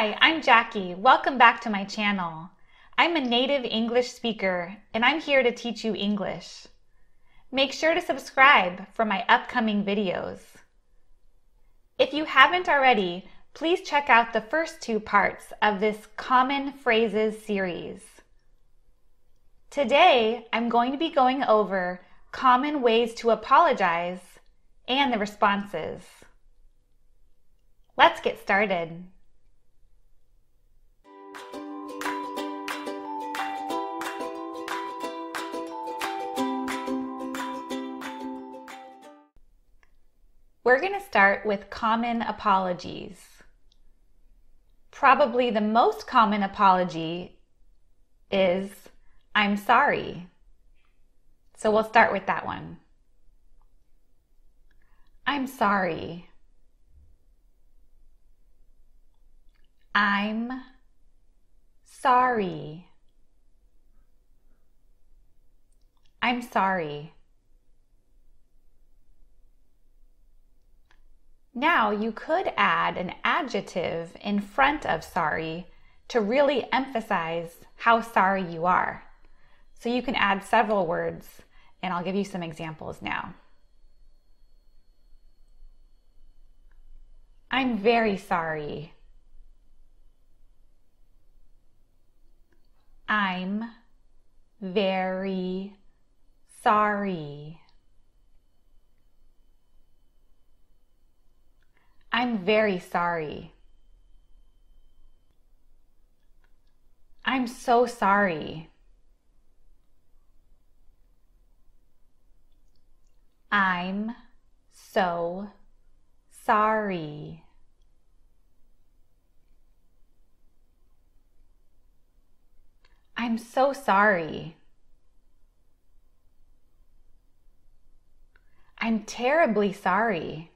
Hi, I'm Jackie. Welcome back to my channel. I'm a native English speaker and I'm here to teach you English. Make sure to subscribe for my upcoming videos. If you haven't already, please check out the first two parts of this Common Phrases series. Today, I'm going to be going over common ways to apologize and the responses. Let's get started. We're going to start with common apologies. Probably the most common apology is, I'm sorry. So we'll start with that one. I'm sorry. I'm sorry. I'm sorry. Now you could add an adjective in front of sorry to really emphasize how sorry you are. So you can add several words, and I'll give you some examples now. I'm very sorry. I'm very sorry. I'm very sorry. I'm so sorry. I'm so sorry. I'm so sorry. I'm terribly sorry.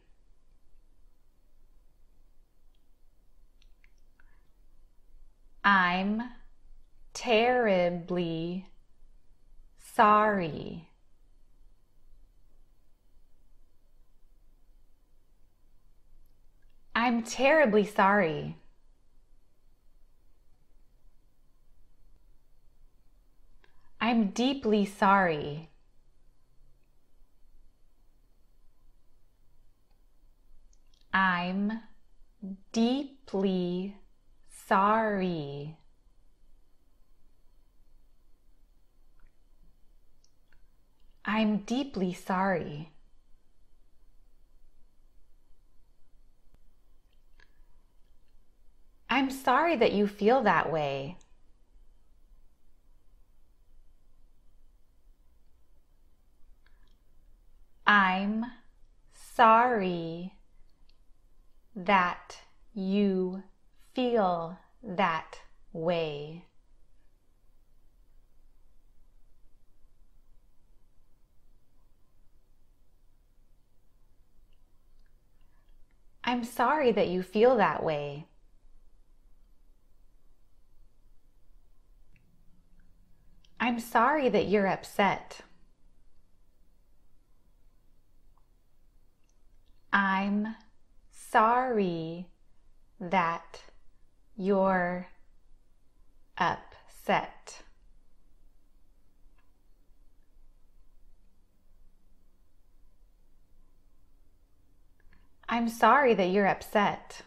I'm terribly sorry. I'm terribly sorry. I'm deeply sorry. I'm deeply sorry. I'm deeply sorry. I'm sorry that you feel that way. I'm sorry that you feel that way. I'm sorry that you feel that way. I'm sorry that you're upset. I'm sorry that you're upset. I'm sorry that you're upset.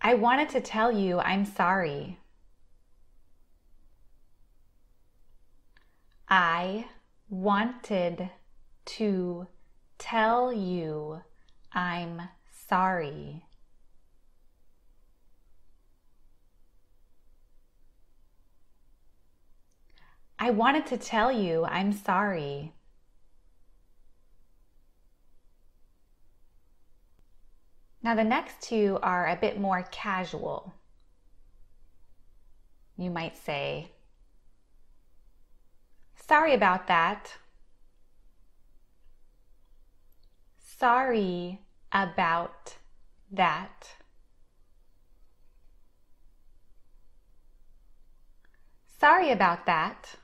I wanted to tell you I'm sorry. I wanted to tell you I'm sorry. I wanted to tell you I'm sorry. Now, the next two are a bit more casual. You might say, Sorry about that. Sorry about that. Sorry about that.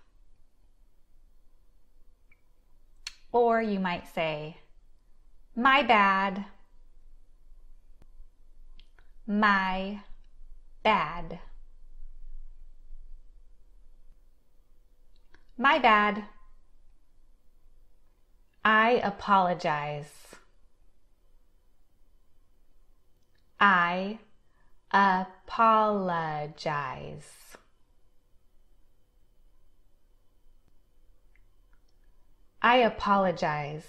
Or you might say, My bad. My bad. My bad. I apologize. I apologize. I apologize.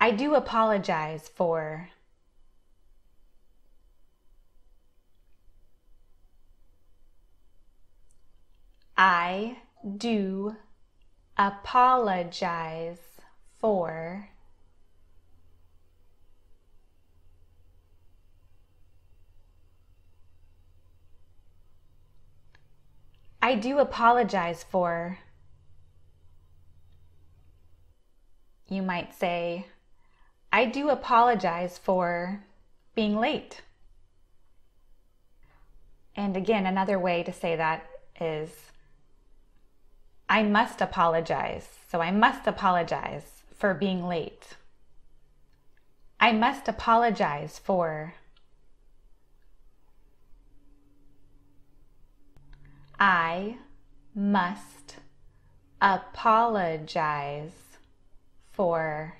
I do apologize for. I do apologize for. I do apologize for. You might say, I do apologize for being late. And again, another way to say that is, I must apologize. So I must apologize for being late. I must apologize for I must apologize for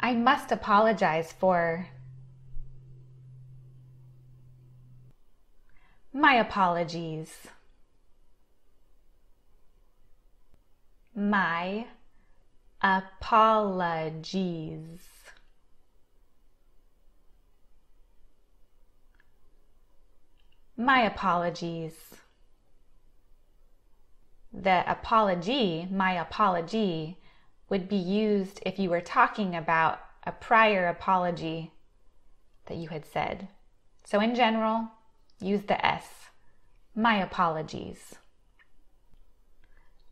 I must apologize for my apologies. My apologies. My apologies. The apology, my apology, would be used if you were talking about a prior apology that you had said. So, in general, use the S. My apologies.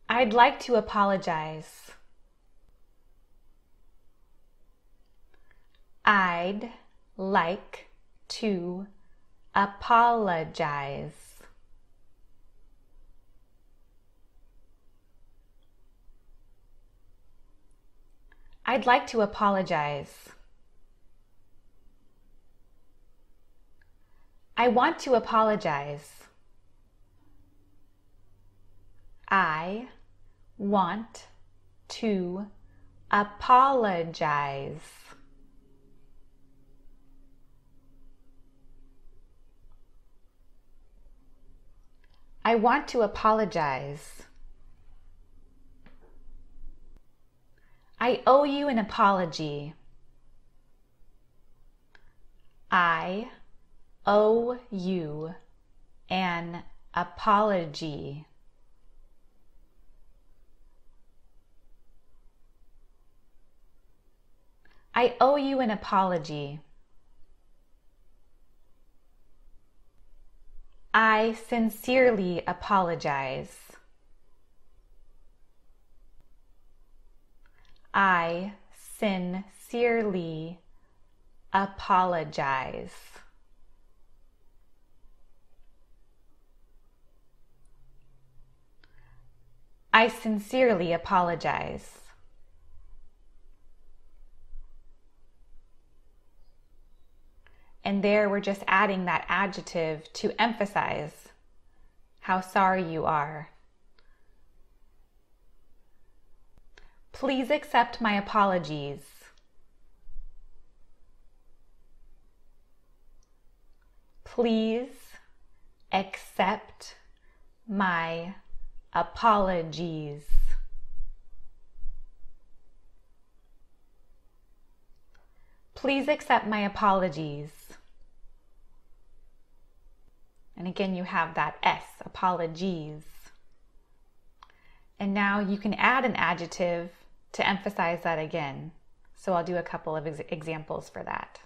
I'd like to apologize. I'd like to apologize. I'd like to apologize. I want to apologize. I want to apologize. I want to apologize. I owe you an apology. I owe you an apology. I owe you an apology. I sincerely apologize. I sincerely apologize. I sincerely apologize. And there we're just adding that adjective to emphasize how sorry you are. Please accept my apologies. Please accept my apologies. Please accept my apologies. And again, you have that S, apologies. And now you can add an adjective to emphasize that again. So I'll do a couple of ex examples for that.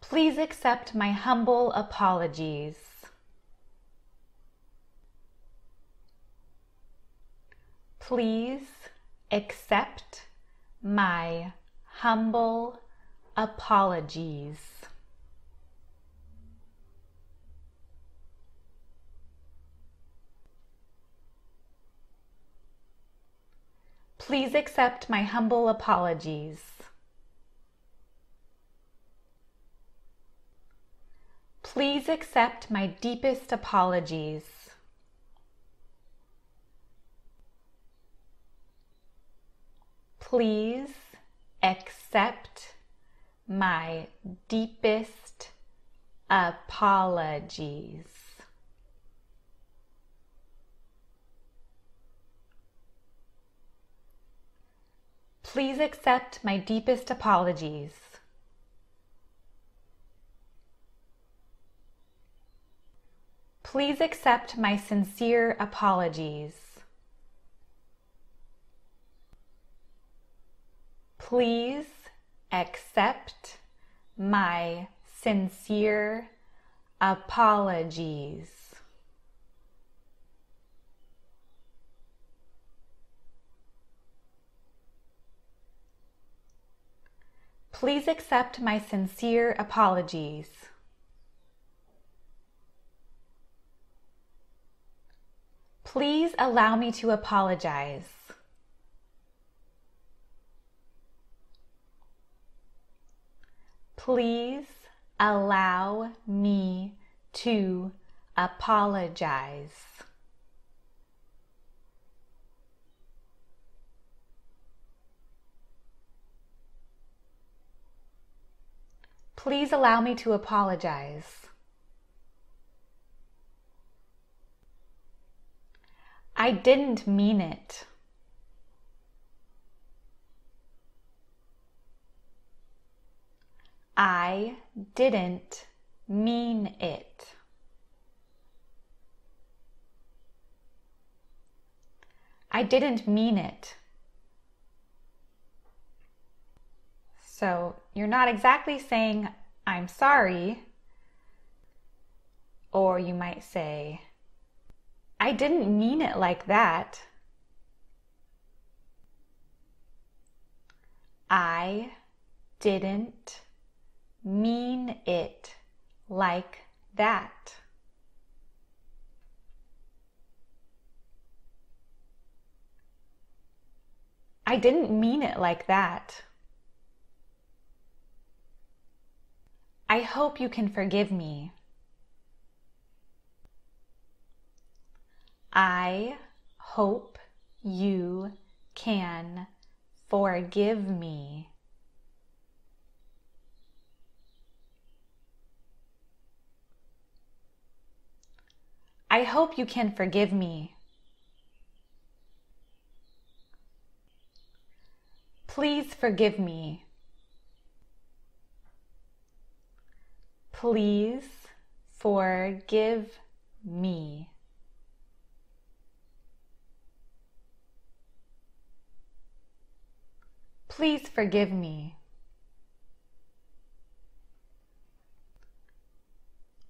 Please accept my humble apologies. Please accept my humble apologies. Please accept my humble apologies. Please accept my deepest apologies. Please accept my deepest apologies. Please accept my deepest apologies. Please accept my sincere apologies. Please accept my sincere apologies. Please accept my sincere apologies. Please allow me to apologize. Please allow me to apologize. Please allow me to apologize. I didn't mean it. I didn't mean it. I didn't mean it. So you're not exactly saying, I'm sorry. Or you might say, I didn't mean it like that. I didn't mean it like that. I didn't mean it like that. I hope you can forgive me. I hope you can forgive me. I hope you can forgive me. Please forgive me. Please forgive me. Please forgive me.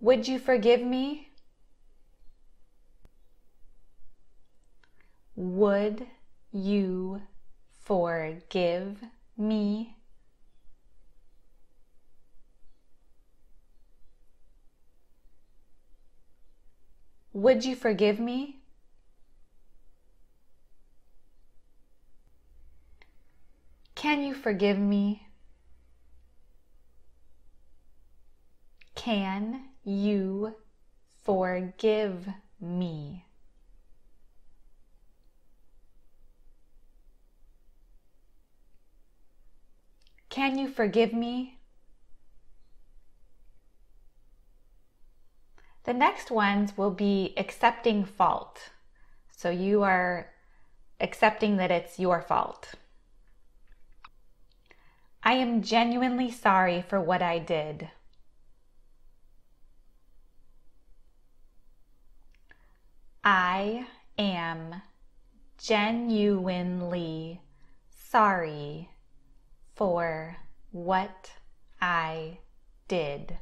Would you forgive me? Would you forgive me? Would you forgive me? Can you forgive me? Can you forgive me? Can you forgive me? The next ones will be accepting fault. So you are accepting that it's your fault. I am genuinely sorry for what I did. I am genuinely sorry for what I did.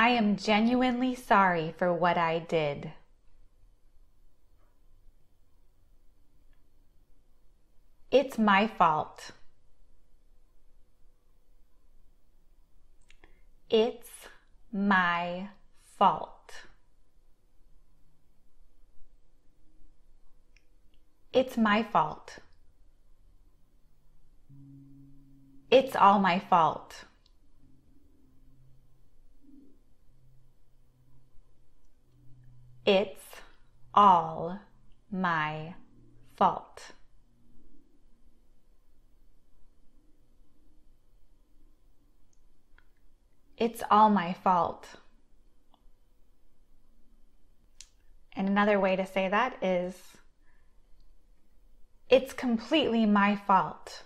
I am genuinely sorry for what I did. It's my fault. It's my fault. It's my fault. It's all my fault. It's all my fault. It's all my fault. And another way to say that is, it's completely my fault.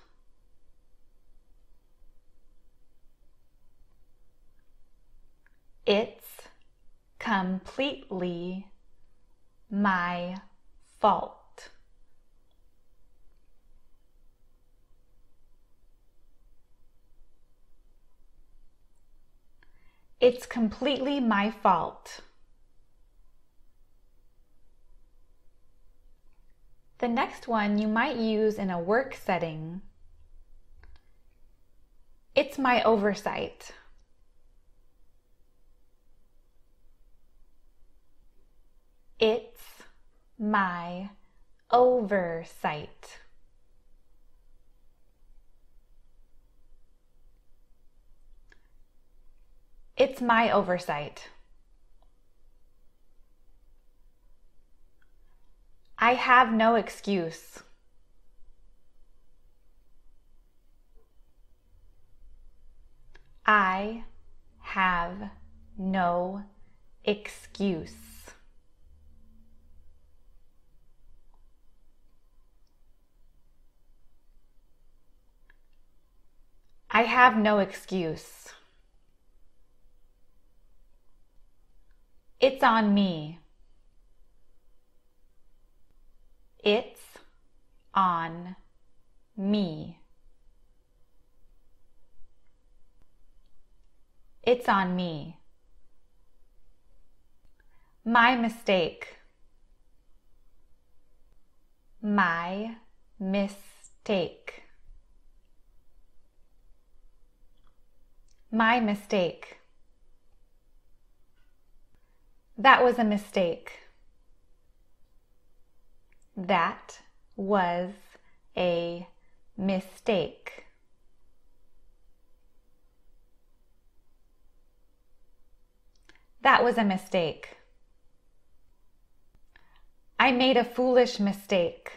It's completely my fault. It's completely my fault. The next one you might use in a work setting. It's my oversight. It's my oversight. It's my oversight. I have no excuse. I have no excuse. I have no excuse. It's on me. It's on me. It's on me. My mistake. My mistake. My mistake. That was a mistake. That was a mistake. That was a mistake. I made a foolish mistake.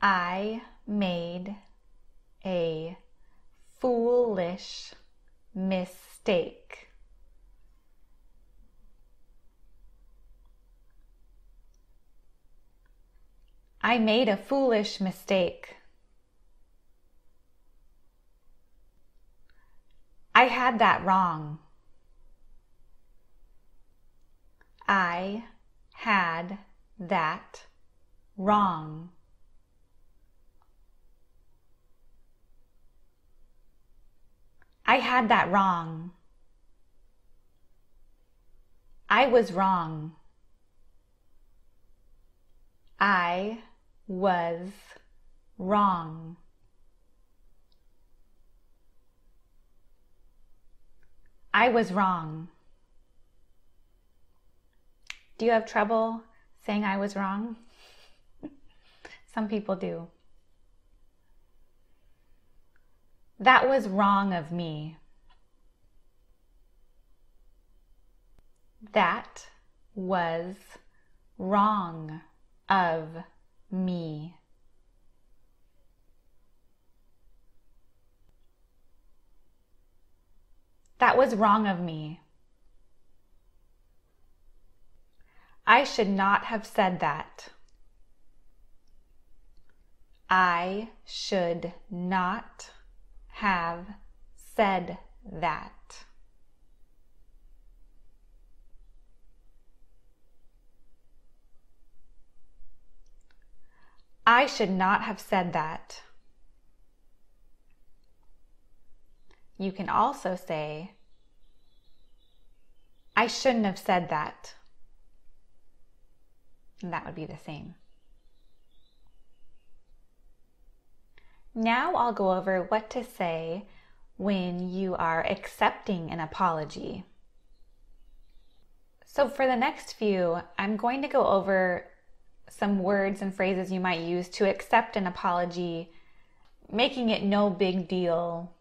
I made a foolish mistake. I made a foolish mistake. I had that wrong. I had that wrong. I had that wrong. I was wrong. I was wrong. I was wrong. Do you have trouble saying I was wrong? Some people do. That was wrong of me. That was wrong of me. That was wrong of me. I should not have said that. I should not have said that. I should not have said that. You can also say, I shouldn't have said that. And that would be the same. Now I'll go over what to say when you are accepting an apology. So, for the next few, I'm going to go over some words and phrases you might use to accept an apology, making it no big deal,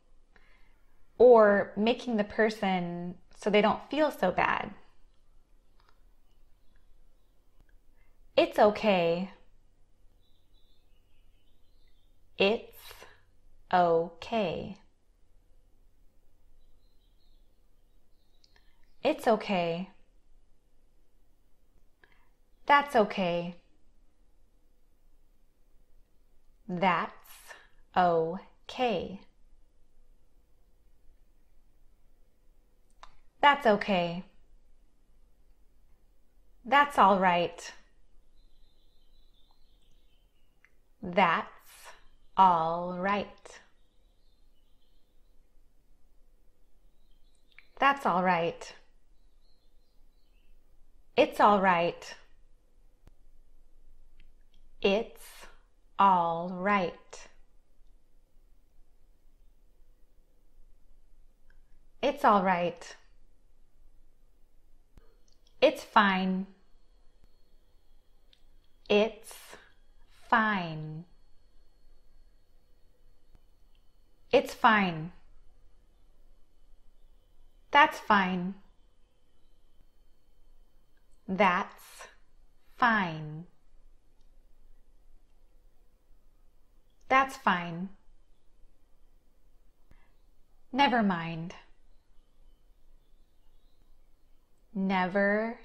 or making the person so they don't feel so bad. It's okay. It's okay. It's okay. That's okay. That's okay. That's okay. That's all right. That's all right. That's all right. It's all right. It's all right. It's all right. It's fine. It's fine. It's fine. That's fine. That's fine. That's fine. Never mind. Never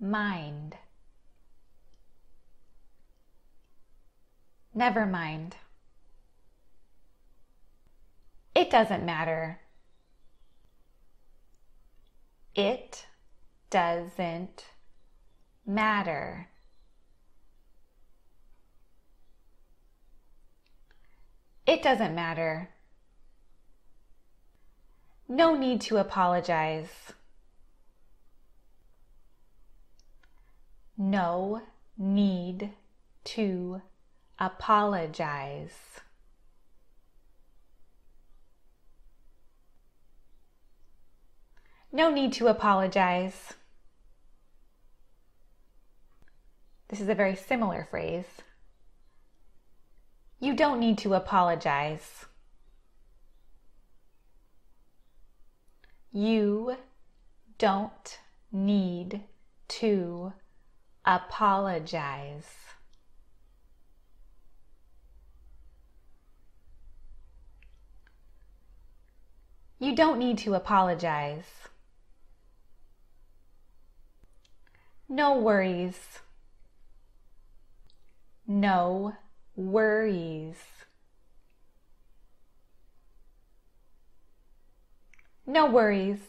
mind. Never mind. It doesn't matter. It doesn't matter. It doesn't matter. No need to apologize. No need to apologize. No need to apologize. This is a very similar phrase. You don't need to apologize. You don't need to apologize. You don't need to apologize. No worries. No worries. No worries.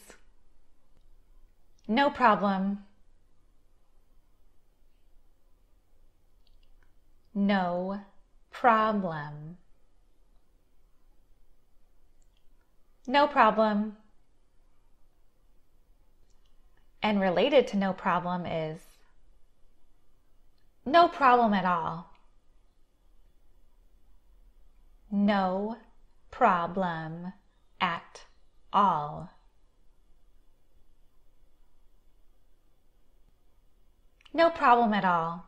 No problem. No problem. No problem. And related to no problem is no problem at all. No problem at all. No problem at all.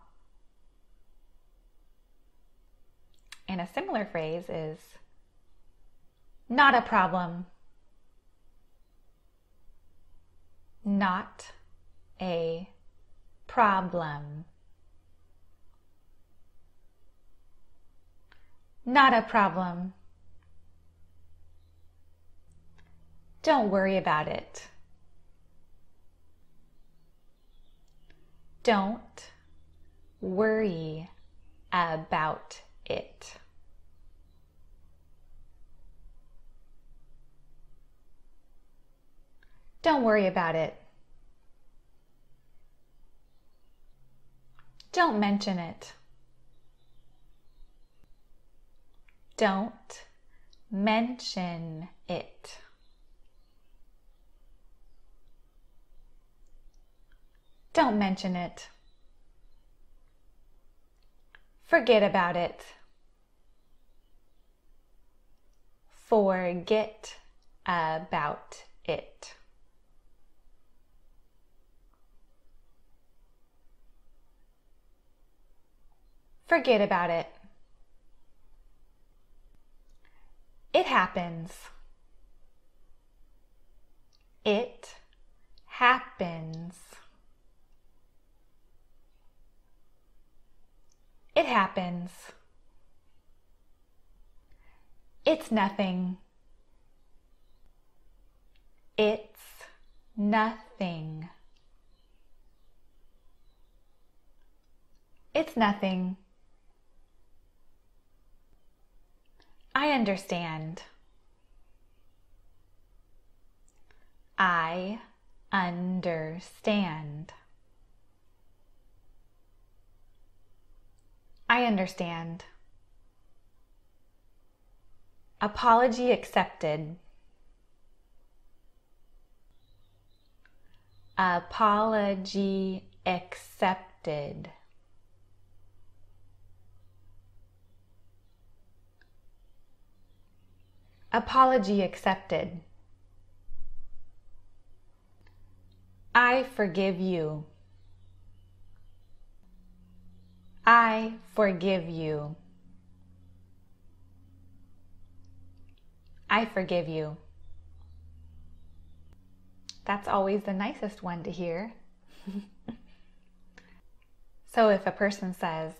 And a similar phrase is not a problem. Not a problem. Not a problem. Don't worry about it. Don't worry about it. Don't worry about it. Don't mention it. Don't mention it. Don't mention it. Forget about it. forget about it. Forget about it. It happens. It happens. It happens. It's nothing. It's nothing. It's nothing. I understand. I understand. I understand. Apology accepted. Apology accepted. Apology accepted. I forgive you. I forgive you. I forgive you. That's always the nicest one to hear. so if a person says,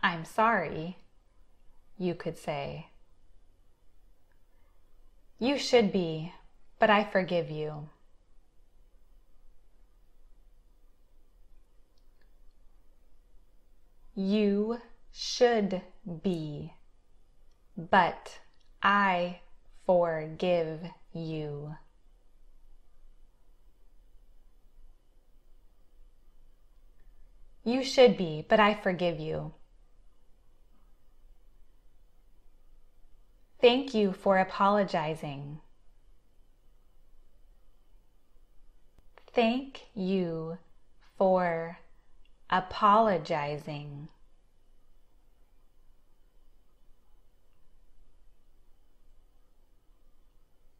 I'm sorry, you could say, You should be, but I forgive you. You should be, but I forgive you. You should be, but I forgive you. Thank you for apologizing. Thank you for apologizing.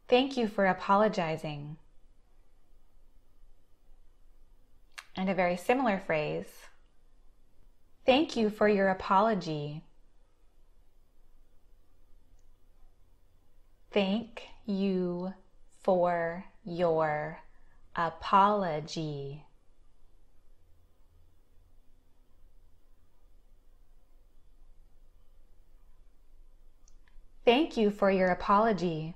Thank you for apologizing. And a very similar phrase. Thank you for your apology. Thank you for your apology. Thank you for your apology.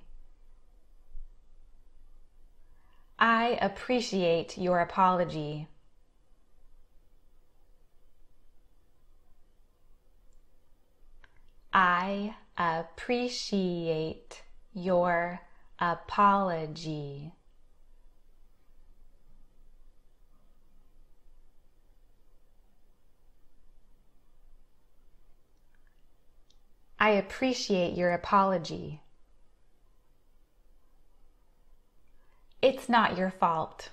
I appreciate your apology. I appreciate your apology. I appreciate your apology. It's not your fault.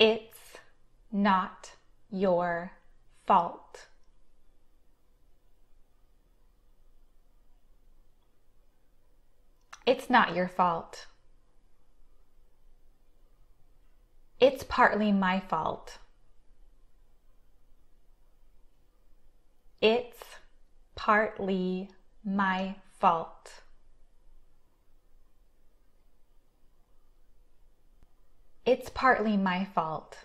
It's not your fault. It's not your fault. It's partly my fault. It's partly my fault. It's partly my fault.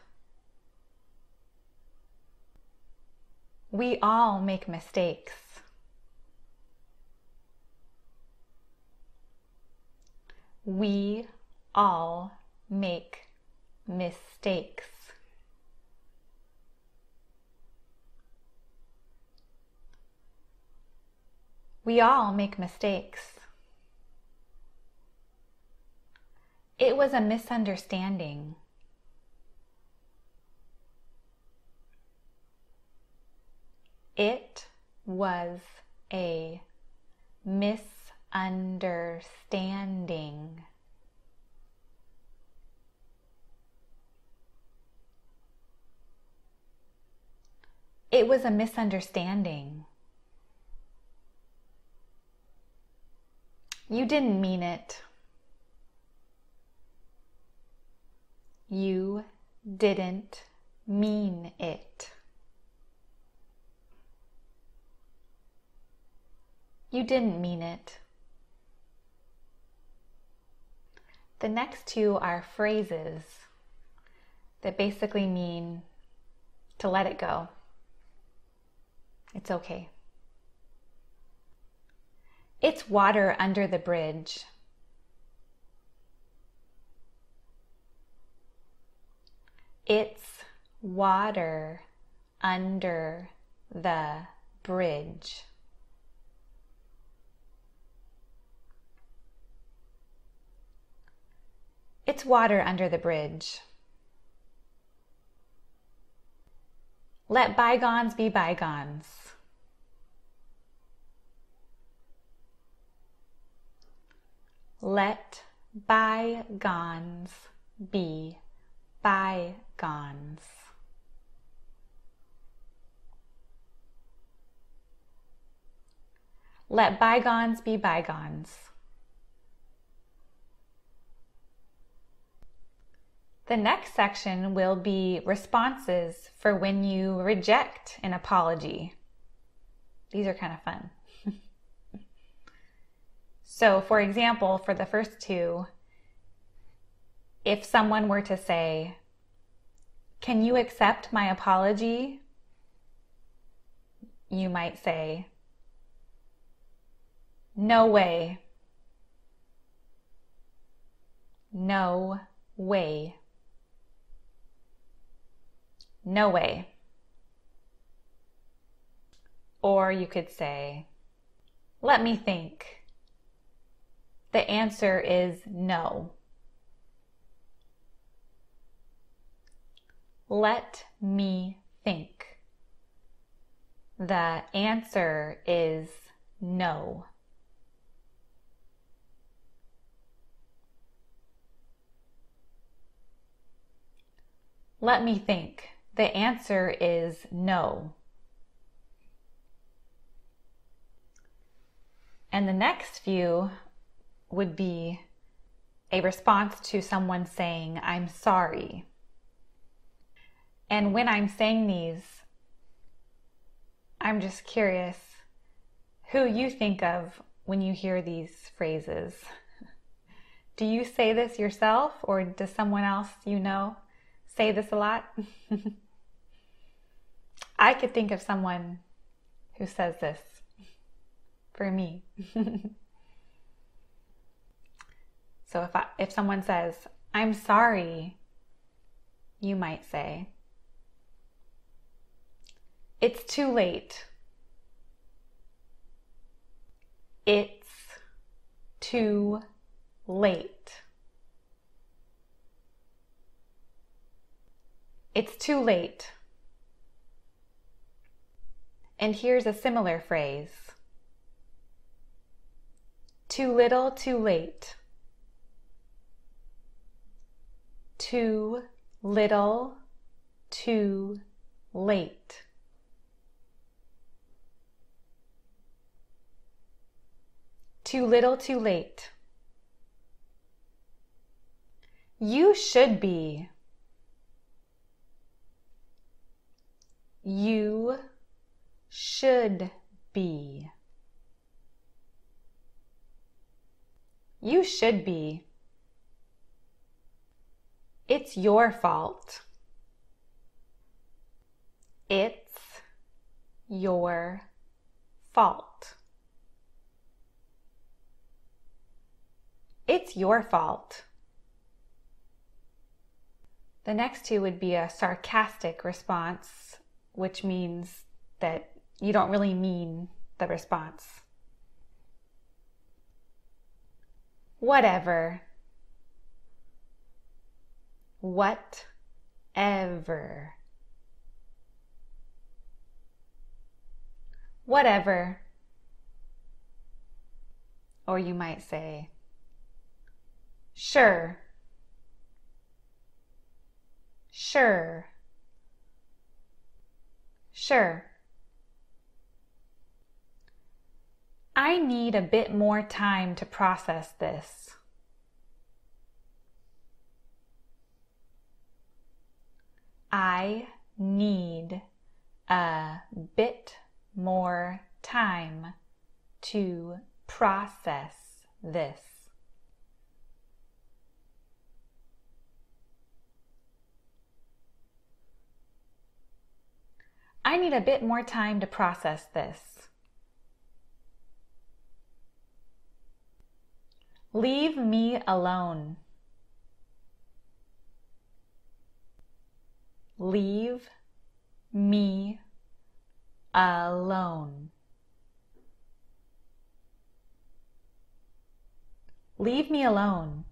We all make mistakes. We all make mistakes. We all make mistakes. It was a misunderstanding. It was a misunderstanding. It was a misunderstanding. You didn't mean it. You didn't mean it. You didn't mean it. The next two are phrases that basically mean to let it go. It's okay. It's water under the bridge. It's water under the bridge. It's water under the bridge. Let bygones be bygones. Let bygones be bygones. Let bygones be bygones. The next section will be responses for when you reject an apology. These are kind of fun. so, for example, for the first two, if someone were to say, Can you accept my apology? You might say, No way. No way. No way. Or you could say, let me think. The answer is no. Let me think. The answer is no. Let me think. The answer is no. And the next few would be a response to someone saying, I'm sorry. And when I'm saying these, I'm just curious who you think of when you hear these phrases. Do you say this yourself or does someone else you know say this a lot? I could think of someone who says this for me. so if I, if someone says, "I'm sorry," you might say, "It's too late." It's too late. It's too late. And here's a similar phrase Too little, too late. Too little, too late. Too little, too late. You should be. You should be. You should be. It's your fault. It's your fault. It's your fault. The next two would be a sarcastic response, which means that you don't really mean the response. Whatever. Whatever. Whatever. Or you might say, sure. Sure. Sure. I need a bit more time to process this. I need a bit more time to process this. I need a bit more time to process this. Leave me alone. Leave me alone. Leave me alone.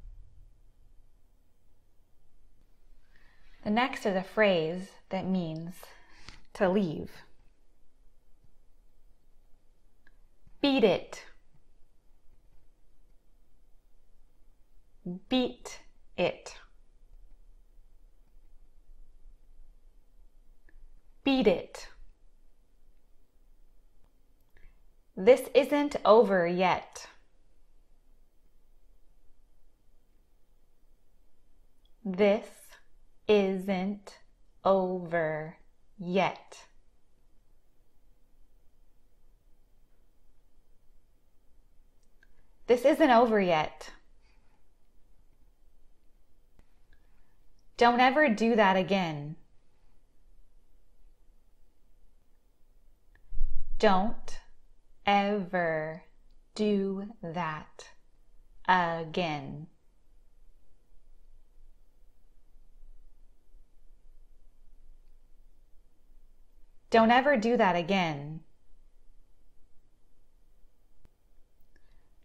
The next is a phrase that means to leave. Beat it. Beat it. Beat it. This isn't over yet. This isn't over yet. This isn't over yet. Don't ever do that again. Don't ever do that again. Don't ever do that again.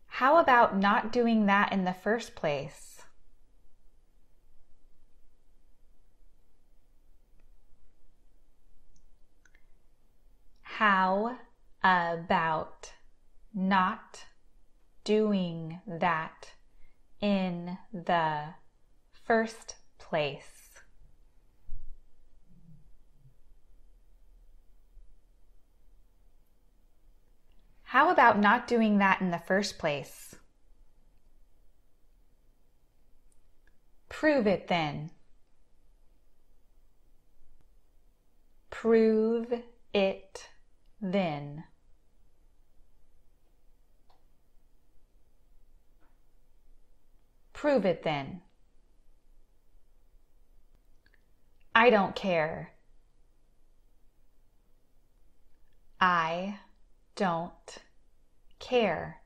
How about not doing that in the first place? How about not doing that in the first place? How about not doing that in the first place? Prove it then. Prove it then. Prove it then. I don't care. I don't care.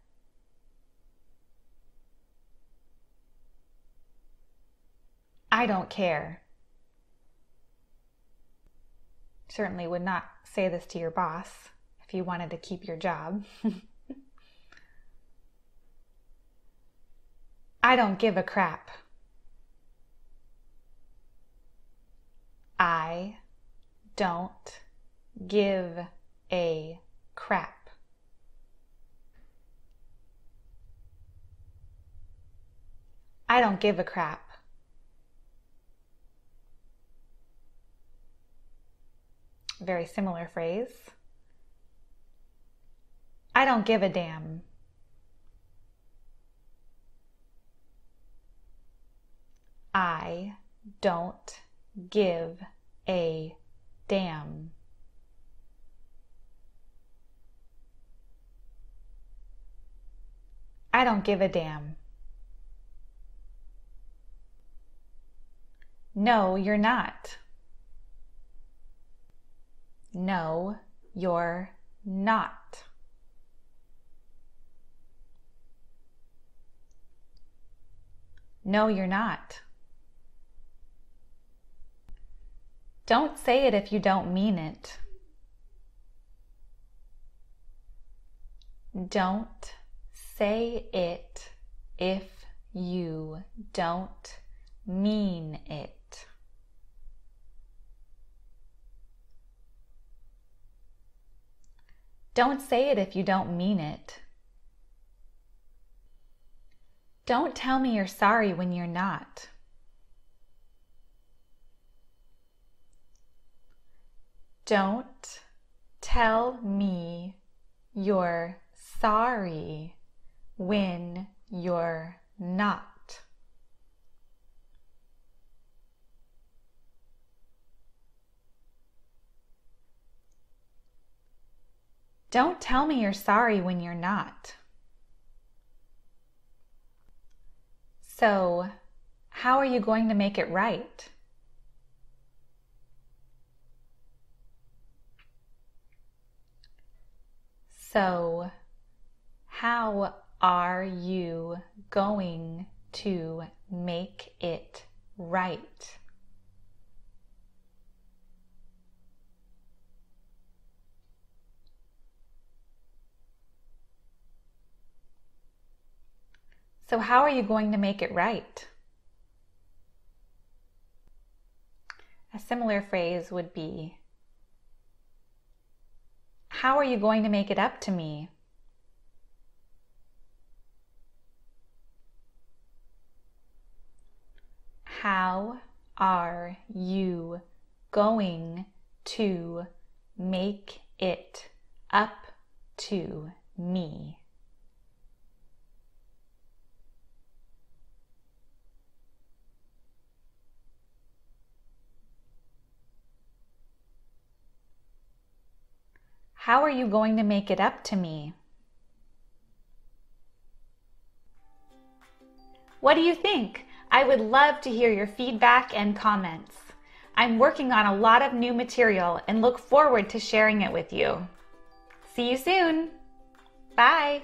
I don't care. Certainly would not say this to your boss if you wanted to keep your job. I don't give a crap. I don't give a crap. I don't give a crap. Very similar phrase. I don't give a damn. I don't give a damn. I don't give a damn. No, you're not. No, you're not. No, you're not. Don't say it if you don't mean it. Don't say it if you don't mean it. Don't say it if you don't mean it. Don't tell me you're sorry when you're not. Don't tell me you're sorry when you're not. Don't tell me you're sorry when you're not. So, how are you going to make it right? So, how are you going to make it right? So, how are you going to make it right? A similar phrase would be How are you going to make it up to me? How are you going to make it up to me? How are you going to make it up to me? What do you think? I would love to hear your feedback and comments. I'm working on a lot of new material and look forward to sharing it with you. See you soon. Bye.